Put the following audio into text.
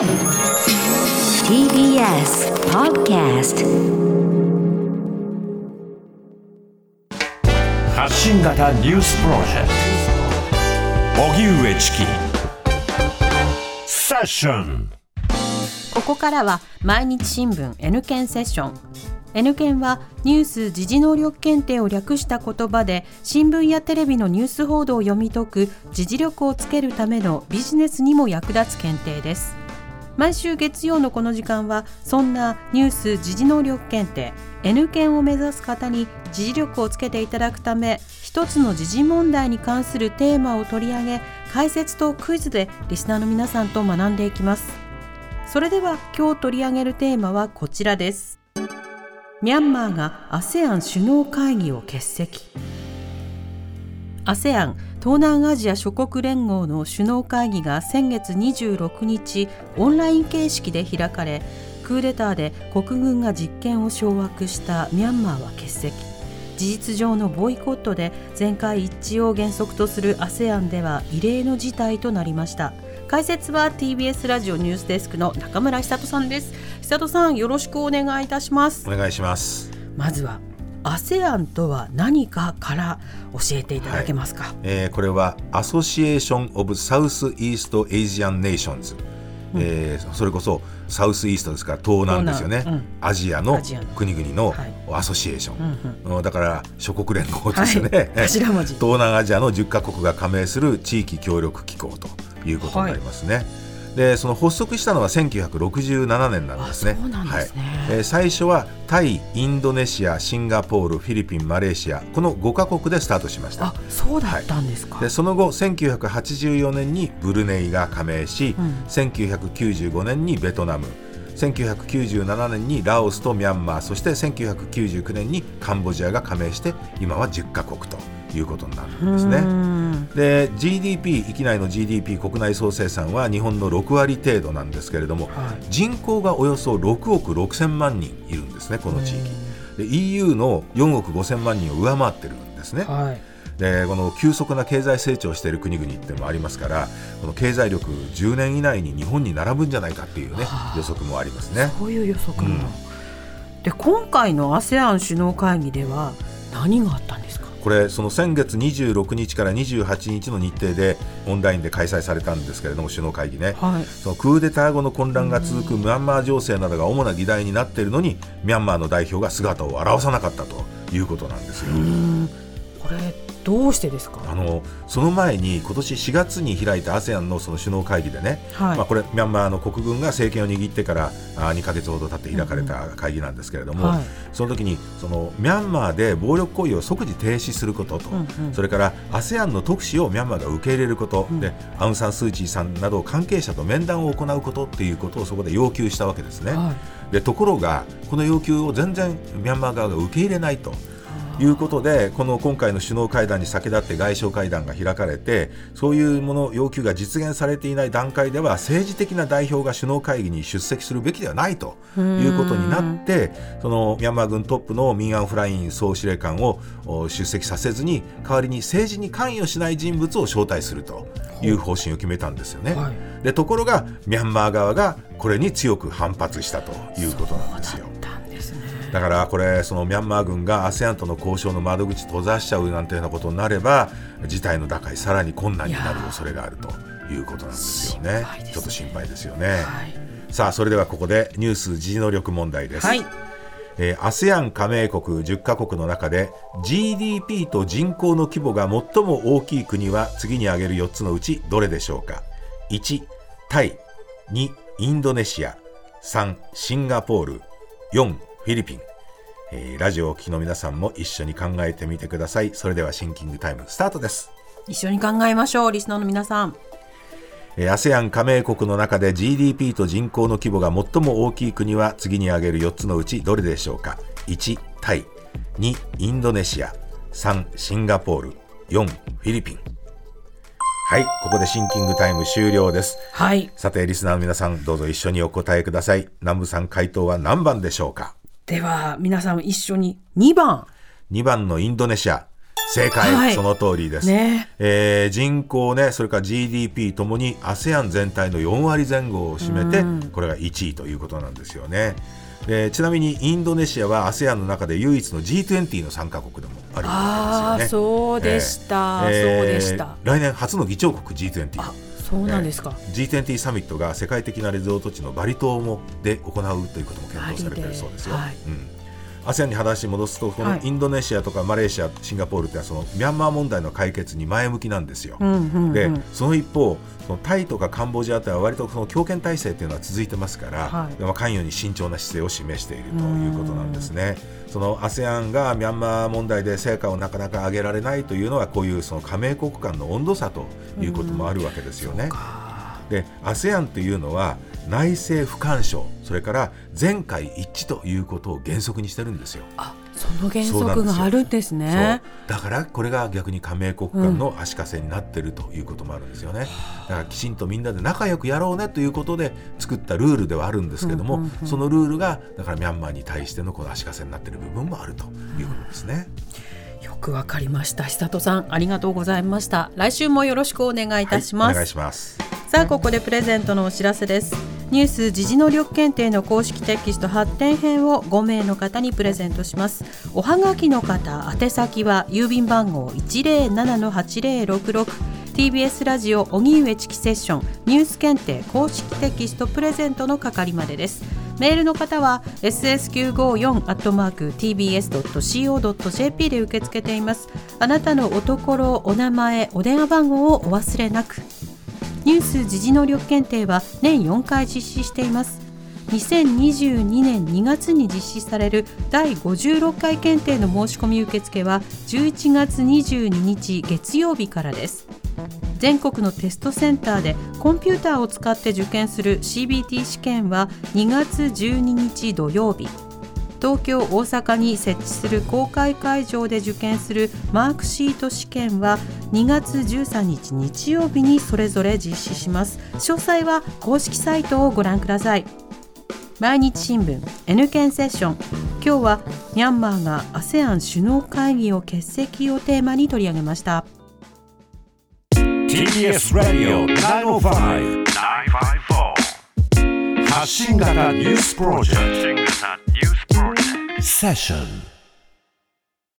TBS Podcast 発信型ニュースプロジェクト。荻上チキ。セッション。ここからは毎日新聞 N 検セッション。N 検はニュース時事能力検定を略した言葉で新聞やテレビのニュース報道を読み解く時事力をつけるためのビジネスにも役立つ検定です毎週月曜のこの時間はそんなニュース時事能力検定 N 検を目指す方に時事力をつけていただくため一つの時事問題に関するテーマを取り上げ解説とクイズでリスナーの皆さんと学んでいきます。それでは今日取り上げるテーマはこちらです。ミャンマーが ASEAN 首脳会議を欠席。ASEAN 東南アジア諸国連合の首脳会議が先月26日オンライン形式で開かれクーデターで国軍が実権を掌握したミャンマーは欠席。事実上のボイコットで全会一致を原則とする ASEAN では異例の事態となりました。解説は TBS ラジオニュースデスクの中村久人さんです。久人さんよろしくお願いいたします。お願いします。まずは ASEAN とは何かから教えていただけますか、はい、えー、これは Association of Southeast Asian Nations、うん、えー、それこそサウスイーストですから東南ですよね、うん、アジアの国々のアソシエーション、はい、だから諸国連合ですよね、はい、東南アジアの10カ国が加盟する地域協力機構ということになりますね。はいでその発足したのは1967年なんですね。すね。はい、えー、最初はタイ、インドネシア、シンガポール、フィリピン、マレーシア。この5カ国でスタートしました。あそうだったんですか、はい、でその後1984年にブルネイが加盟し、うん、1995年にベトナム。1997年にラオスとミャンマー。そして1999年にカンボジアが加盟して今は10カ国と。いうことになるんですね。で GDP 域内の GDP 国内総生産は日本の6割程度なんですけれども、はい、人口がおよそ6億6千万人いるんですねこの地域。で EU の4億5千万人を上回ってるんですね。はいでこの急速な経済成長している国々ってもありますからこの経済力10年以内に日本に並ぶんじゃないかっていうね予測もありますね。そういう予測も、うん、で今回の ASEAN 首脳会議では何があったんですか？これその先月26日から28日の日程でオンラインで開催されたんですけれども首脳会議ね、はい、そのクーデター後の混乱が続くミャンマー情勢などが主な議題になっているのにミャンマーの代表が姿を現さなかったということなんですよ。これどうしてですか？あのその前に今年4月に開いた ASEAN のその首脳会議でね、はい、まあ、これミャンマーの国軍が政権を握ってからあ2か月ほど経って開かれた会議なんですけれども、うんはい、その時にそのミャンマーで暴力行為を即時停止することと、うんうん、それから ASEAN の特使をミャンマーが受け入れること、うん、でアウン・サン・スー・チーさんなど関係者と面談を行うことっていうことをそこで要求したわけですね。はい、でところがこの要求を全然ミャンマー側が受け入れないと。いうことでこの今回の首脳会談に先立って外相会談が開かれてそういうもの要求が実現されていない段階では政治的な代表が首脳会議に出席するべきではないということになってそのミャンマー軍トップのミン・アン・フライン総司令官を出席させずに代わりに政治に関与しない人物を招待するという方針を決めたんですよね。はい、でところがミャンマー側がこれに強く反発したということなんですよ。だからこれそのミャンマー軍が ASEAN との交渉の窓口閉ざしちゃうなんていうようなことになれば事態の打開さらに困難になる恐れがあるということなんですよね、ね、ちょっと心配ですよね、はい、さあそれではここでニュース時事能力問題です、はい。えー、ASEAN 加盟国10カ国の中で GDP と人口の規模が最も大きい国は次に挙げる4つのうちどれでしょうか？1タイ。2インドネシア。3シンガポール。4フィリピン、えー、ラジオを聴きの皆さんも一緒に考えてみてください。それではシンキングタイムスタートです。一緒に考えましょうリスナーの皆さん。ASEAN 加盟国の中で GDP と人口の規模が最も大きい国は次に挙げる4つのうちどれでしょうか？1タイ。2インドネシア。3シンガポール。4フィリピン。はい、ここでシンキングタイム終了です。はい。さて、リスナーの皆さん、どうぞ一緒にお答えください。南部さん、回答は何番でしょうか？では皆さん一緒に2番2番のインドネシア正解、はい、その通りです、ねえー、人口ねそれから GDP ともに ASEAN 全体の4割前後を占めて、これが1位ということなんですよね。でちなみにインドネシアは ASEAN の中で唯一の G20 の参加国でもあるわけですよね。そうでした、えー、そうでした。来年初の議長国 G20。そうなんですか、えー、G20 サミットが世界的なレゾート地のバリ島もで行うということも検討されているそうですよ。はい、うんアセアンに話戻すとこのインドネシアとかマレーシア、シンガポールってそのミャンマー問題の解決に前向きなんですよ。うんうんうん、でその一方そのタイとかカンボジアとは割とその強権体制というのは続いてますから、はい、関与に慎重な姿勢を示しているということなんですね。その ASEAN がミャンマー問題で成果をなかなか上げられないというのはこういうその加盟国間の温度差ということもあるわけですよね。で ASEAN というのは内政不干渉それから全会一致ということを原則にしてるんですよ。あその原則があるんですね。だからこれが逆に加盟国間の足かせになってるということもあるんですよね、だからきちんとみんなで仲良くやろうねということで作ったルールではあるんですけども、うんうんうん、そのルールがだからミャンマーに対してのこの足かせになってる部分もあるということですね。よくわかりました。久里さんありがとうございました。来週もよろしくお願いいたします、はい、お願いしますさあここでプレゼントのお知らせです。ニュース時事能力検定の公式テキスト発展編を5名の方にプレゼントします。おはがきの方宛先は郵便番号107-8066 TBS ラジオ荻上チキセッション。ニュース検定公式テキストプレゼントの係までです。メールの方は ss954-tbs.co.jp で受け付けています。あなたのおところお名前お電話番号をお忘れなく。ニュース時事能力検定は年4回実施しています。2022年2月に実施される第56回検定の申し込み受付は11月22日月曜日からです。全国のテストセンターでコンピューターを使って受験する CBT 試験は2月12日土曜日。東京大阪に設置する公開会場で受験するマークシート試験は2月13日日曜日にそれぞれ実施します。詳細は公式サイトをご覧ください。毎日新聞 N 検セッション。今日はミャンマーが ASEAN 首脳会議を欠席をテーマに取り上げました。TBS ラディオ905-954発信型ニュースプロジェクト session.